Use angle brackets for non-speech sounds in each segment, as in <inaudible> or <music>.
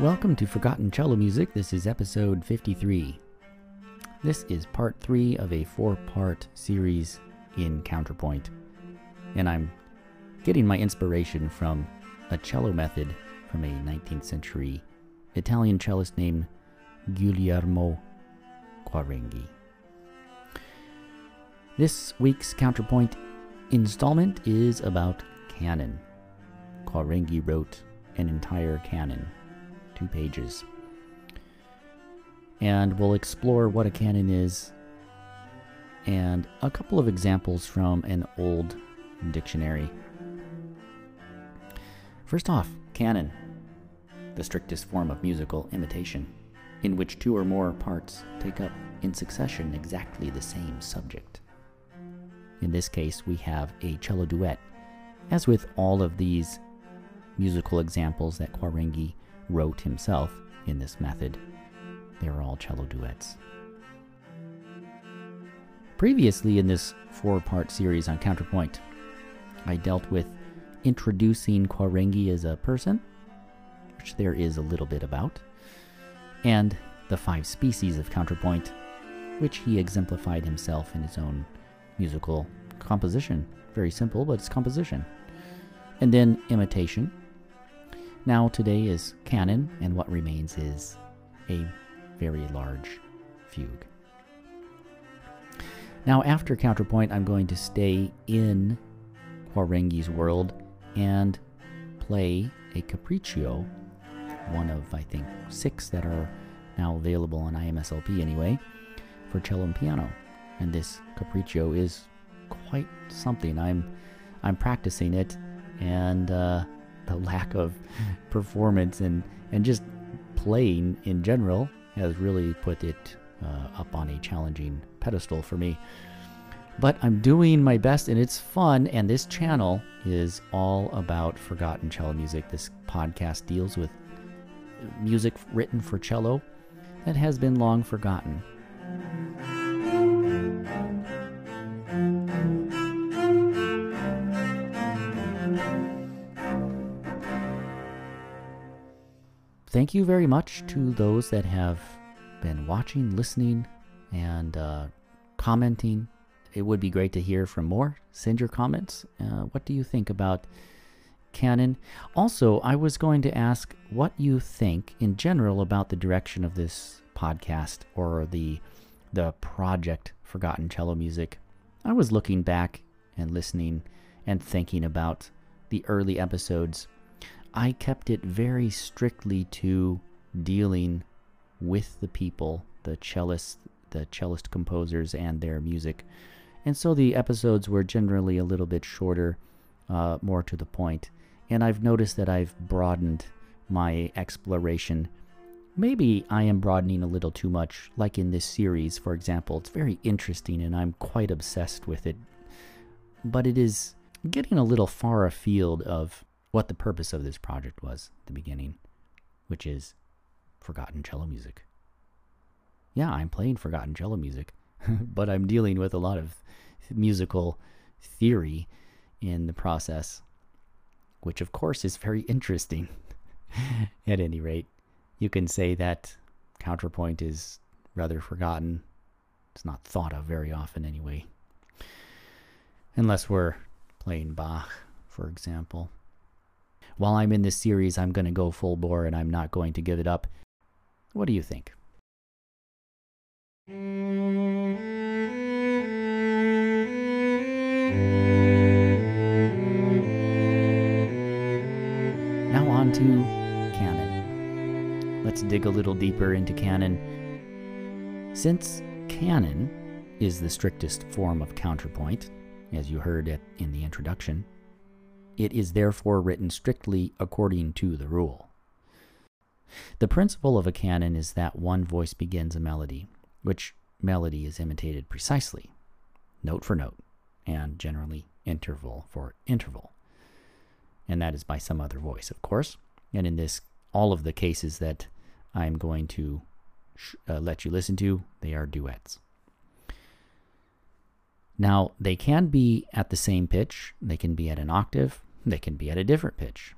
Welcome to Forgotten Cello Music. This is episode 53. This is part three of a four part series in Counterpoint. And I'm getting my inspiration from a cello method from a 19th century Italian cellist named Guglielmo Quarenghi. This week's Counterpoint installment is about canon. Quarenghi wrote an entire canon, two pages. And we'll explore what a canon is and a couple of examples from an old dictionary. First off, canon, the strictest form of musical imitation, in which two or more parts take up in succession exactly the same subject. In this case, we have a cello duet. As with all of these musical examples that Quarenghi wrote himself in this method, they are all cello duets. Previously, in this four part series on Counterpoint, I dealt with introducing Quarenghi as a person, which there is a little bit about, and the five species of counterpoint, which he exemplified himself in his own musical composition. Very simple, but it's composition. And then imitation. Now, today is canon, and what remains is a very large fugue. Now, after counterpoint, I'm going to stay in Quarenghi's world and play a capriccio, one of, I think, six that are now available on IMSLP anyway, for cello and piano. And this capriccio is quite something. I'm I'm practicing it, and uh, the lack of performance and and just playing in general has really put it uh, up on a challenging pedestal for me. But I'm doing my best, and it's fun. And this channel is all about forgotten cello music. This podcast deals with music written for cello that has been long forgotten. Thank you very much to those that have been watching, listening, and uh, commenting. It would be great to hear from more. Send your comments. Uh, what do you think about canon? Also, I was going to ask what you think in general about the direction of this podcast or the the project Forgotten Cello Music. I was looking back and listening and thinking about the early episodes. I kept it very strictly to dealing with the people, the cellists, the cellist composers, and their music. And so the episodes were generally a little bit shorter, uh, more to the point. And I've noticed that I've broadened my exploration. Maybe I am broadening a little too much, like in this series, for example. It's very interesting and I'm quite obsessed with it. But it is getting a little far afield of what the purpose of this project was at the beginning, which is forgotten cello music. Yeah, I'm playing forgotten cello music, <laughs> but I'm dealing with a lot of musical theory in the process, which of course is very interesting. <laughs> At any rate, you can say that counterpoint is rather forgotten. It's not thought of very often anyway. Unless we're playing Bach, for example. While I'm in this series, I'm going to go full bore and I'm not going to give it up. What do you think? Now on to canon. Let's dig a little deeper into canon. Since canon is the strictest form of counterpoint, as you heard in the introduction, it is therefore written strictly according to the rule. The principle of a canon is that one voice begins a melody, which melody is imitated precisely, note for note, and generally interval for interval. And that is by some other voice, of course. And in this, all of the cases that I'm going to uh, let you listen to, they are duets. Now, they can be at the same pitch, they can be at an octave, they can be at a different pitch.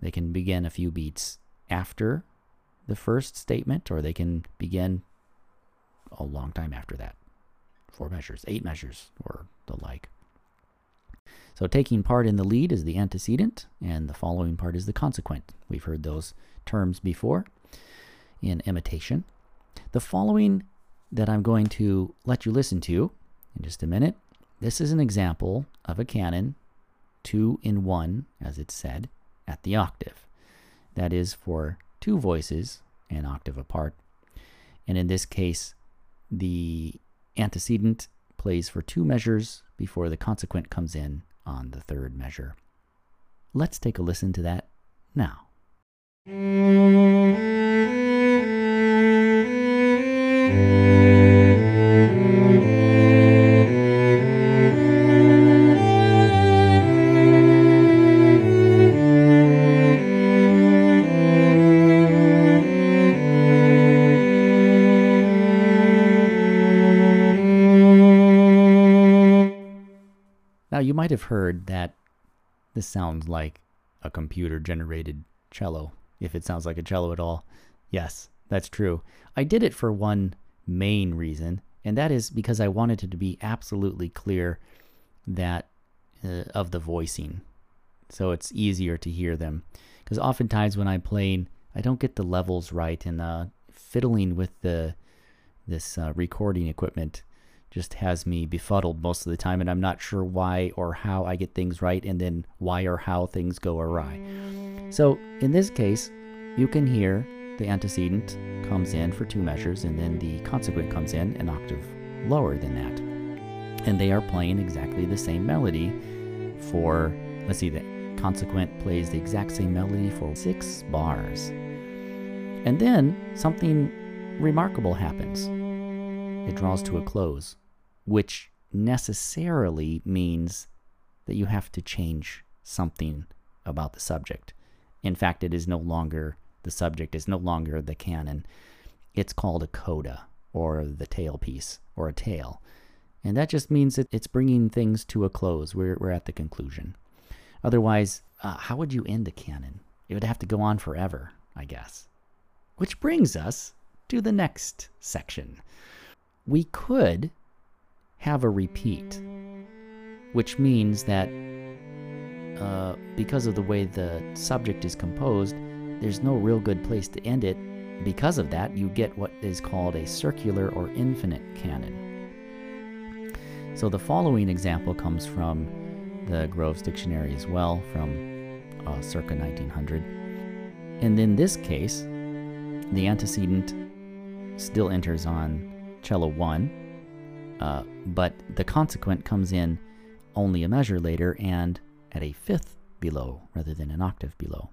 They can begin a few beats after the first statement or they can begin a long time after that. Four measures, eight measures, or the like. So taking part in the lead is the antecedent, and the following part is the consequent. We've heard those terms before in imitation. The following that I'm going to let you listen to in just a minute, this is an example of a canon, two in one, as it's said, at the octave. That is for two voices an octave apart. And in this case, the antecedent plays for two measures before the consequent comes in on the third measure. Let's take a listen to that now. Have heard that this sounds like a computer generated cello, if it sounds like a cello at all. Yes, that's true. I did it for one main reason, and that is because I wanted it to be absolutely clear that uh, of the voicing, so it's easier to hear them. Because oftentimes when I'm playing, I don't get the levels right, and uh, fiddling with the this uh, recording equipment just has me befuddled most of the time, and I'm not sure why or how I get things right, and then why or how things go awry. So in this case, you can hear the antecedent comes in for two measures, and then the consequent comes in an octave lower than that. And they are playing exactly the same melody for, let's see, the consequent plays the exact same melody for six bars. And then something remarkable happens. It draws to a close, which necessarily means that you have to change something about the subject. In fact, it is no longer the subject is no longer the canon. It's called a coda or the tailpiece or a tail. And that just means that it's bringing things to a close. We're, we're at the conclusion. Otherwise, uh, how would you end a canon? It would have to go on forever, I guess. Which brings us to the next section. We could have a repeat, which means that uh, because of the way the subject is composed, there's no real good place to end it. Because of that, you get what is called a circular or infinite canon. So the following example comes from the Groves Dictionary as well, from uh, circa 1900. And in this case, the antecedent still enters on cello 1, uh, but the consequent comes in only a measure later and at a fifth below rather than an octave below.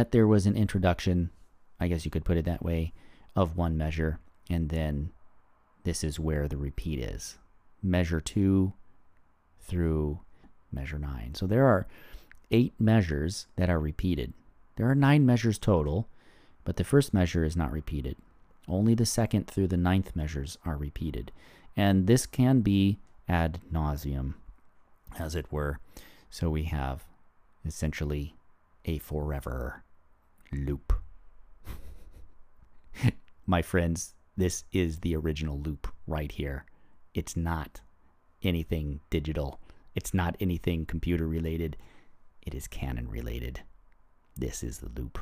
That there was an introduction, I guess you could put it that way, of one measure, and then this is where the repeat is. Measure two through measure nine. So there are eight measures that are repeated. There are nine measures total, but the first measure is not repeated. Only the second through the ninth measures are repeated. And this can be ad nauseum, as it were. So we have essentially a forever loop. <laughs> My friends, this is the original loop right here. It's not anything digital. It's not anything computer related. It is canon related. This is the loop.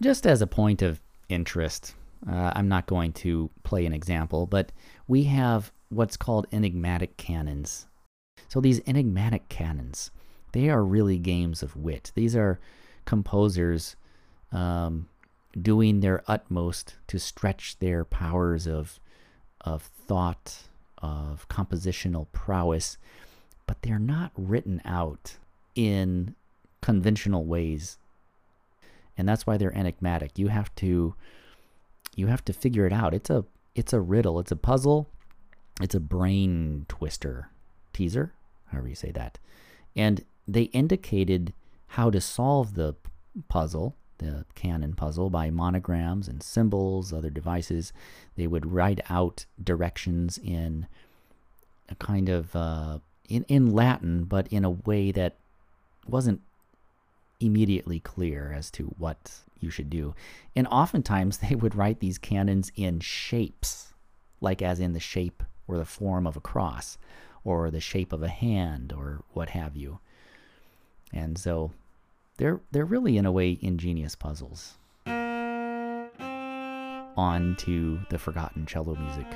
Just as a point of interest, uh, I'm not going to play an example, but we have what's called enigmatic canons. So these enigmatic canons, they are really games of wit. These are composers um, doing their utmost to stretch their powers of of thought, of compositional prowess, but they're not written out in conventional ways. And that's why they're enigmatic. You have to you have to figure it out. It's a it's a riddle, it's a puzzle, it's a brain twister. Teaser, however you say that. And they indicated how to solve the puzzle, the canon puzzle, by monograms and symbols, other devices. They would write out directions in a kind of uh, in in Latin, but in a way that wasn't immediately clear as to what you should do. And oftentimes <laughs> they would write these canons in shapes, like as in the shape or the form of a cross, or the shape of a hand, or what have you. And so they're they're really in a way ingenious puzzles. On to the forgotten cello music,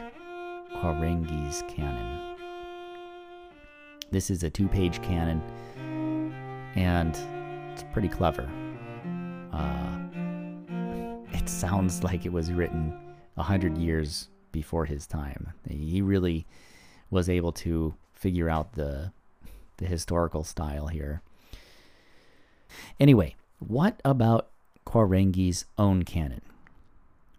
Quarenghi's canon. This is a two-page canon, and it's pretty clever. Uh, <laughs> it sounds like it was written a hundred years before his time. He really was able to figure out the the historical style here. Anyway, what about Quarenghi's own canon?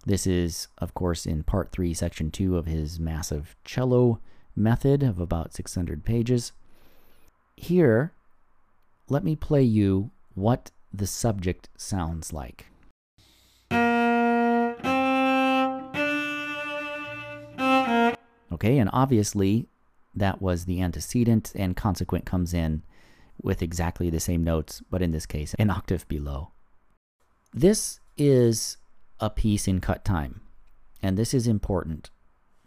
This is, of course, in part 3, section 2 of his massive cello method of about 600 pages. Here, let me play you what the subject sounds like. Okay, and obviously that was the antecedent, and consequent comes in with exactly the same notes, but in this case, an octave below. This is a piece in cut time, and this is important.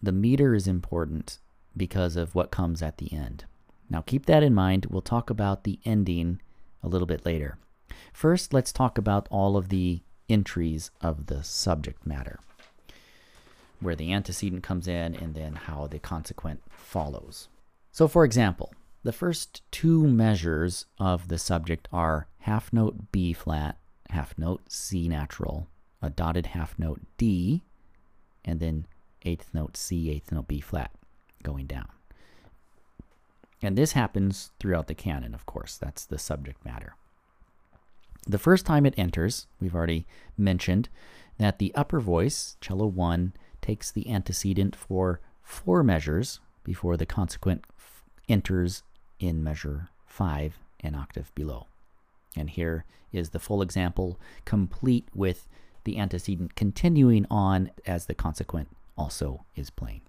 The meter is important because of what comes at the end. Now, keep that in mind. We'll talk about the ending a little bit later. First, let's talk about all of the entries of the subject matter, where the antecedent comes in and then how the consequent follows. So, for example, the first two measures of the subject are half note B flat, half note C natural, a dotted half note D, and then eighth note C, eighth note B flat going down. And this happens throughout the canon, of course. That's the subject matter. The first time it enters, we've already mentioned that the upper voice, cello 1, takes the antecedent for four measures before the consequent enters in measure 5, an octave below. And here is the full example, complete with the antecedent continuing on as the consequent also is playing.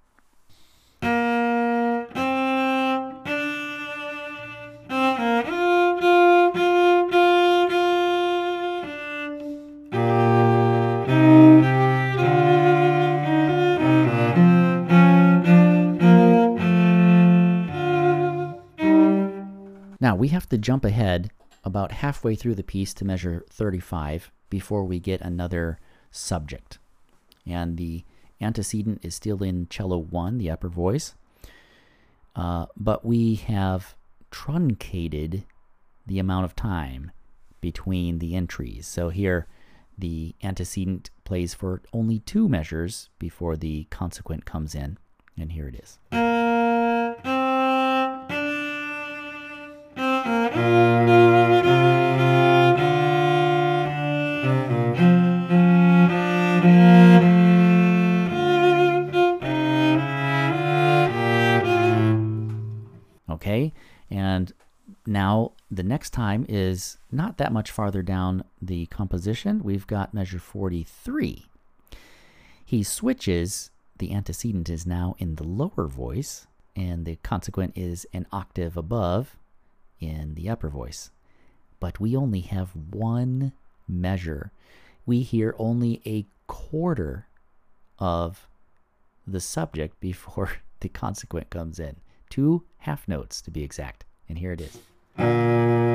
Jump ahead about halfway through the piece to measure 35 before we get another subject. And the antecedent is still in cello 1, the upper voice, uh, but we have truncated the amount of time between the entries. So here the antecedent plays for only two measures before the consequent comes in, and here it is. Is not that much farther down the composition. We've got measure 43. He switches, the antecedent is now in the lower voice, and the consequent is an octave above in the upper voice. But we only have one measure. We hear only a quarter of the subject before <laughs> the consequent comes in. Two half notes to be exact. And here it is.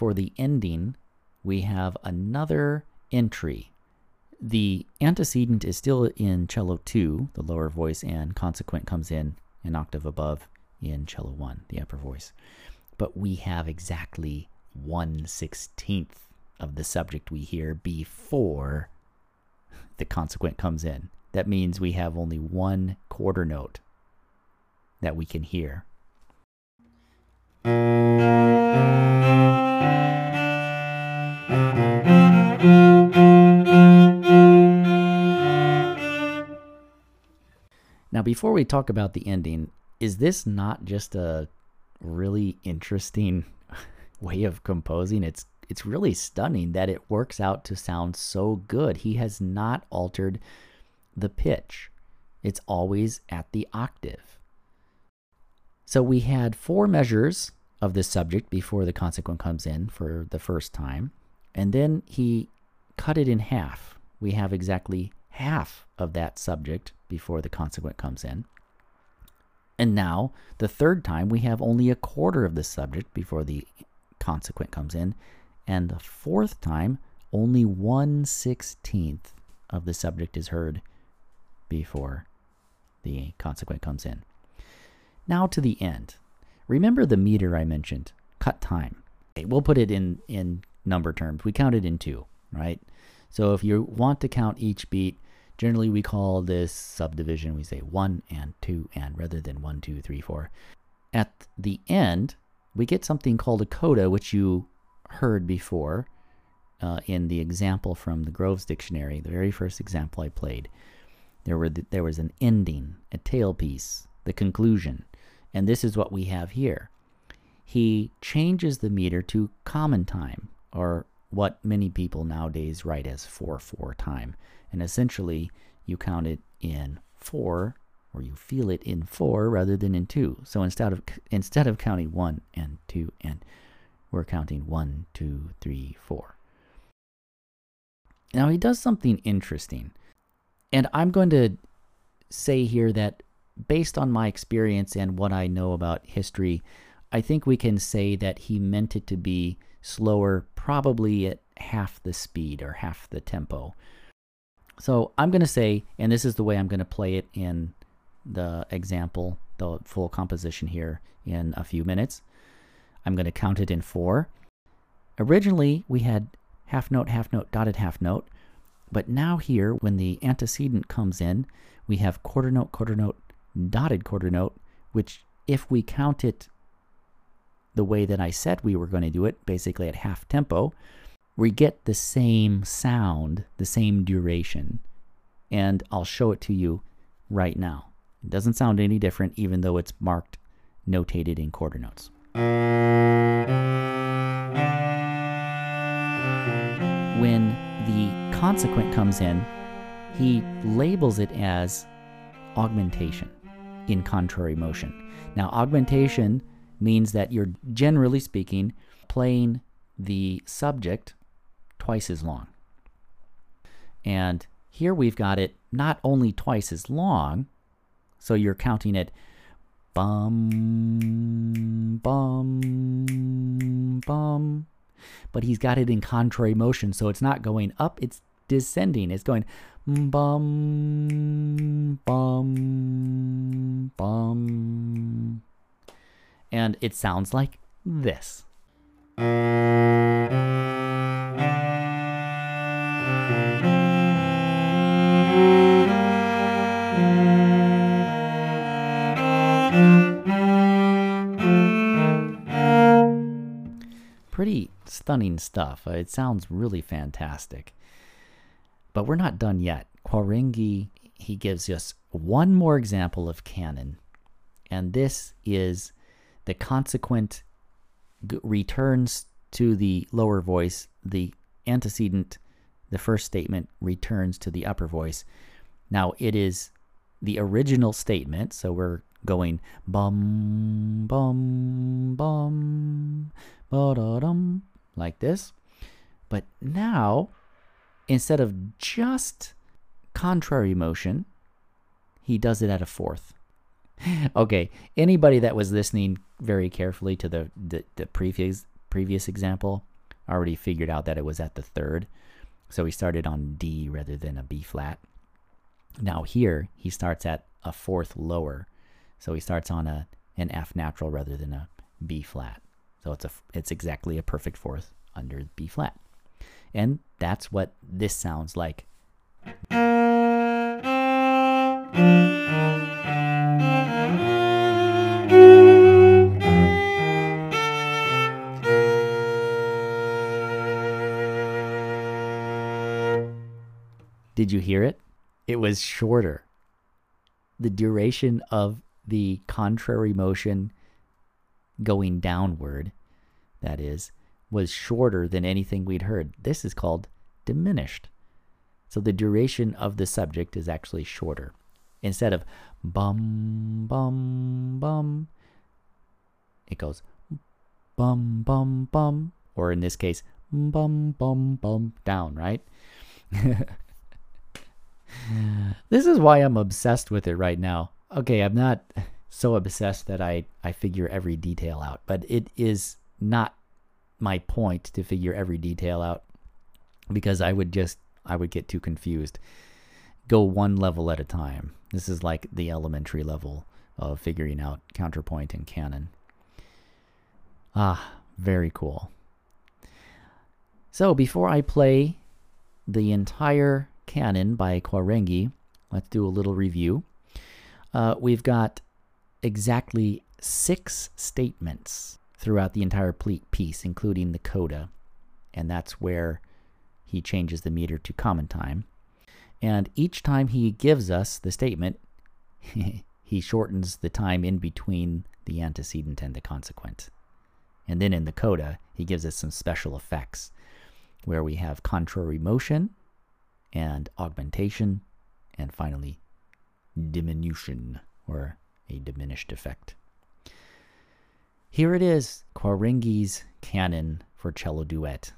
Before the ending, we have another entry the antecedent is still in cello 2, the lower voice, and consequent comes in an octave above in cello 1, the upper voice. But we have exactly 1 16th of the subject we hear before the consequent comes in. That means we have only one quarter note that we can hear. Now, before we talk about the ending, is this not just a really interesting <laughs> way of composing? It's it's really stunning that it works out to sound so good. He has not altered the pitch. It's always at the octave. So we had four measures of this subject before the consequent comes in for the first time, and then he cut it in half. We have exactly half of that subject before the consequent comes in. And now, the third time, we have only a quarter of the subject before the consequent comes in. And the fourth time, only one sixteenth of the subject is heard before the consequent comes in. Now to the end. Remember the meter I mentioned, cut time. Okay, we'll put it in, in number terms. We count it in two, right? So if you want to count each beat, Generally, we call this subdivision, we say 1 and 2 and rather than one, two, three, four. At the end, we get something called a coda, which you heard before uh, in the example from the Groves Dictionary, the very first example I played. There, were the, there was an ending, a tail piece, the conclusion. And this is what we have here. He changes the meter to common time, or what many people nowadays write as 4-4 time. And essentially, you count it in four, or you feel it in four rather than in two. So instead of instead of counting one and two and we're counting one, two, three, four. Now he does something interesting. And I'm going to say here that based on my experience and what I know about history, I think we can say that he meant it to be slower, probably at half the speed or half the tempo. So I'm going to say, and this is the way I'm going to play it in the example, the full composition here in a few minutes. I'm going to count it in four. Originally, we had half note, half note, dotted half note. But now here, when the antecedent comes in, we have quarter note, quarter note, dotted quarter note, which if we count it the way that I said we were going to do it, basically at half tempo, we get the same sound, the same duration. And I'll show it to you right now. It doesn't sound any different even though it's marked, notated in quarter notes. When the consequent comes in, he labels it as augmentation in contrary motion. Now, augmentation means that you're generally speaking playing the subject twice as long. And here we've got it not only twice as long, so you're counting it bum, bum, bum, but he's got it in contrary motion, so it's not going up, it's descending. It's going bum, bum, bum. And it sounds like this. Pretty stunning stuff. Uh, it sounds really fantastic. But we're not done yet. Quarenghi, he gives us one more example of canon. And this is the consequent returns to the lower voice, the antecedent, the first statement returns to the upper voice. Now it is the original statement, so we're going bum bum bum ba da dum like this. But now, instead of just contrary motion, he does it at a fourth. <laughs> okay, anybody that was listening very carefully to the, the, the previous previous example already figured out that it was at the third. So he started on D rather than a B flat. Now here he starts at a fourth lower. So he starts on a an F natural rather than a B flat. So it's a it's exactly a perfect fourth under B flat. And that's what this sounds like. Did you hear it? It was shorter. The duration of the contrary motion going downward, that is, was shorter than anything we'd heard. This is called diminished. So the duration of the subject is actually shorter. Instead of bum, bum, bum, it goes bum, bum, bum, or in this case, bum, bum, bum, down, right? <laughs> this is why I'm obsessed with it right now. Okay, I'm not so obsessed that I, I figure every detail out, but it is not my point to figure every detail out because I would just I would get too confused. Go one level at a time. This is like the elementary level of figuring out counterpoint and canon. Ah, very cool. So before I play the entire canon by Quarenghi, let's do a little review. Uh, we've got exactly six statements throughout the entire piece, including the coda, and that's where he changes the meter to common time. And each time he gives us the statement, <laughs> he shortens the time in between the antecedent and the consequent. And then in the coda, he gives us some special effects where we have contrary motion and augmentation, and finally, diminution or a diminished effect. Here it is, Quarenghi's canon for cello duet.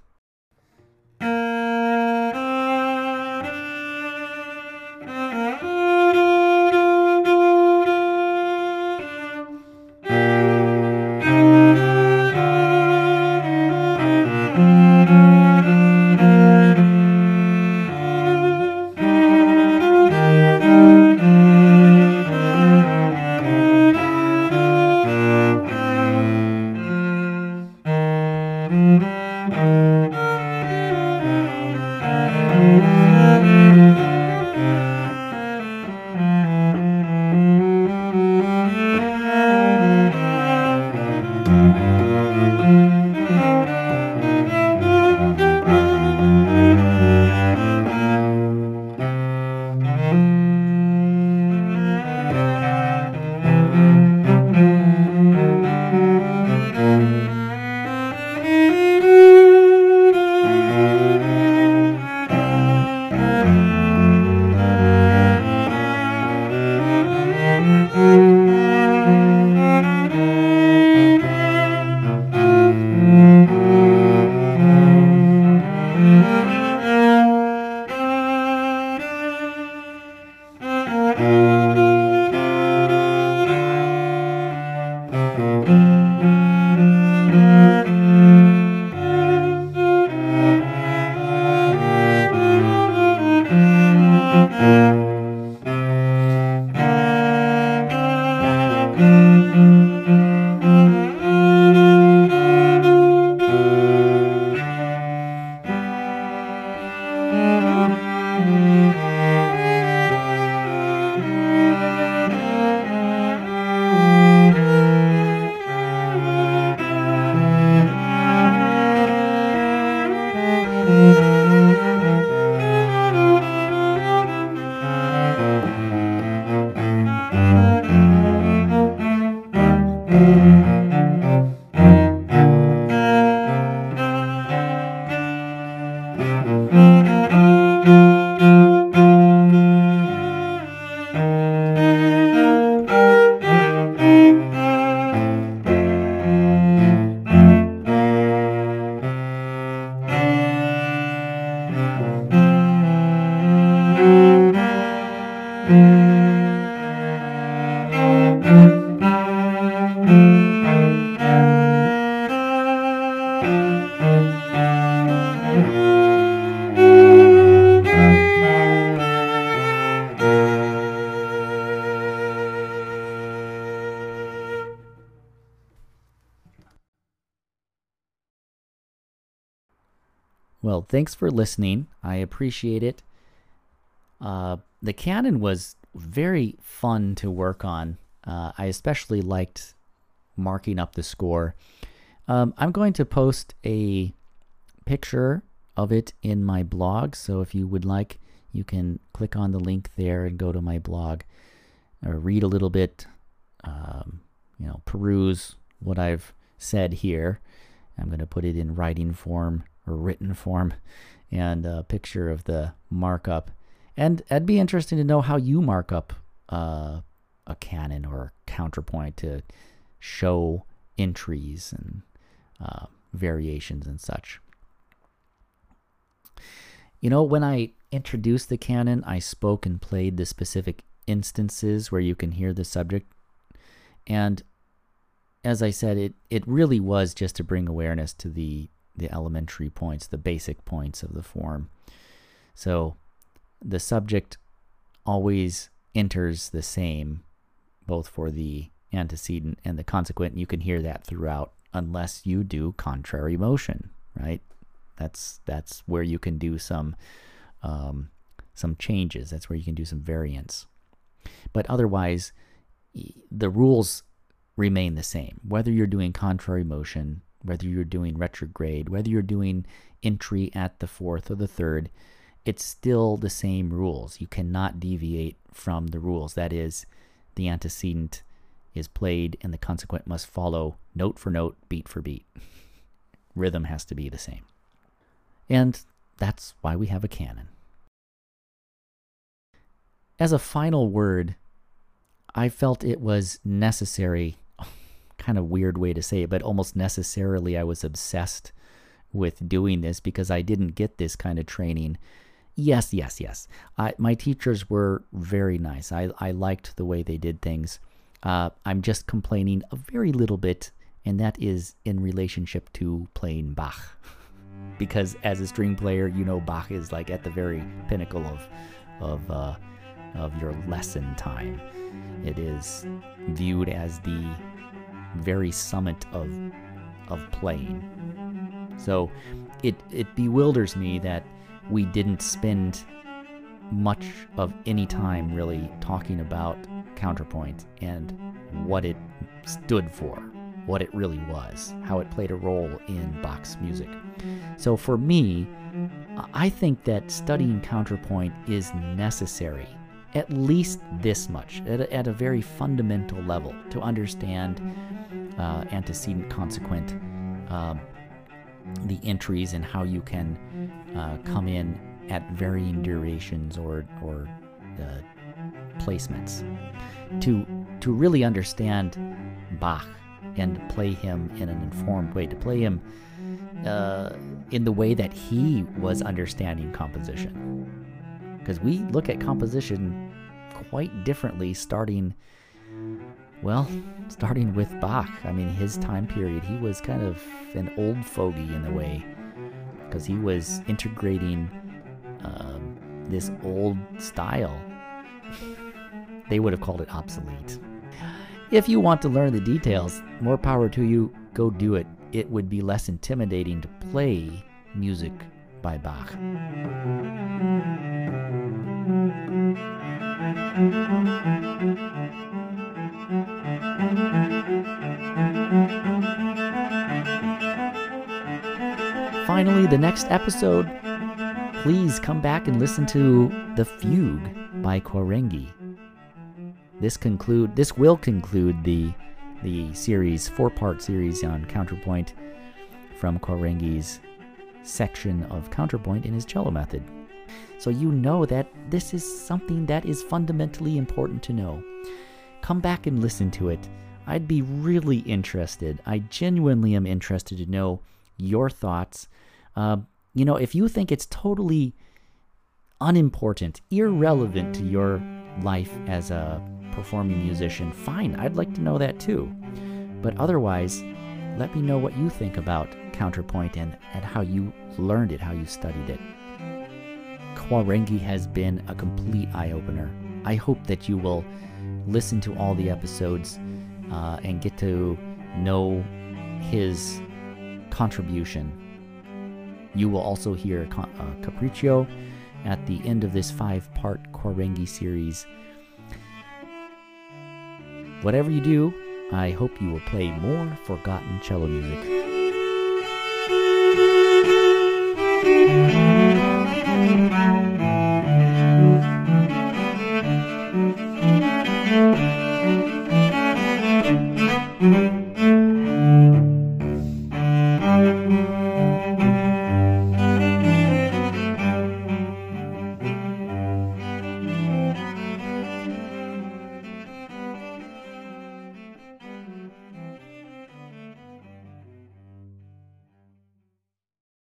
Well, thanks for listening. I appreciate it. Uh, the canon was very fun to work on. Uh, I especially liked marking up the score. Um, I'm going to post a picture of it in my blog. So if you would like, you can click on the link there and go to my blog or read a little bit, um, you know, peruse what I've said here. I'm going to put it in writing form or written form and a picture of the markup. And it'd be interesting to know how you mark up uh, a canon or counterpoint to show entries and uh, variations and such. You know, when I introduced the canon, I spoke and played the specific instances where you can hear the subject. And as I said, it, it really was just to bring awareness to the, the elementary points, the basic points of the form. So the subject always enters the same, both for the antecedent and the consequent. You can hear that throughout, unless you do contrary motion, right? That's that's where you can do some um, some changes. That's where you can do some variants. But otherwise, the rules remain the same. Whether you're doing contrary motion, whether you're doing retrograde, whether you're doing entry at the fourth or the third, it's still the same rules. You cannot deviate from the rules. That is, the antecedent is played and the consequent must follow note for note, beat for beat. <laughs> Rhythm has to be the same. And that's why we have a canon. As a final word, I felt it was necessary, kind of weird way to say it, but almost necessarily I was obsessed with doing this because I didn't get this kind of training. Yes, yes, yes. I, my teachers were very nice. I, I liked the way they did things. Uh, I'm just complaining a very little bit, and that is in relationship to playing Bach. <laughs> because as a string player, you know Bach is like at the very pinnacle of of uh, of your lesson time. It is viewed as the very summit of of playing. So it it bewilders me that we didn't spend much of any time really talking about counterpoint and what it stood for, what it really was, how it played a role in Bach's music. So for me, I think that studying counterpoint is necessary, at least this much, at a, at a very fundamental level, to understand uh, antecedent consequent, uh, the entries, and how you can uh, come in at varying durations or, or uh, placements. To, to really understand Bach and play him in an informed way, to play him uh, in the way that he was understanding composition. Because we look at composition quite differently, starting, well, starting with Bach. I mean, his time period, he was kind of an old fogey in a way, because he was integrating um, this old style. they would have called it obsolete. If you want to learn the details, more power to you, go do it it would be less intimidating to play music by Bach. Finally, the next episode, please come back and listen to The Fugue by Quarenghi. This conclude this will conclude the the series, four part series on counterpoint from Quarenghi's section of counterpoint in his cello method. So you know that this is something that is fundamentally important to know. Come back and listen to it. I'd be really interested. I genuinely am interested to know your thoughts. Uh, you know, if you think it's totally unimportant, irrelevant to your life as a performing musician, fine, I'd like to know that too. But otherwise, let me know what you think about counterpoint and, and how you learned it, how you studied it. Quarenghi has been a complete eye opener. I hope that you will listen to all the episodes uh, and get to know his contribution You will also hear a Capriccio at the end of this five part Quarenghi series. Whatever you do, I hope you will play more forgotten cello music.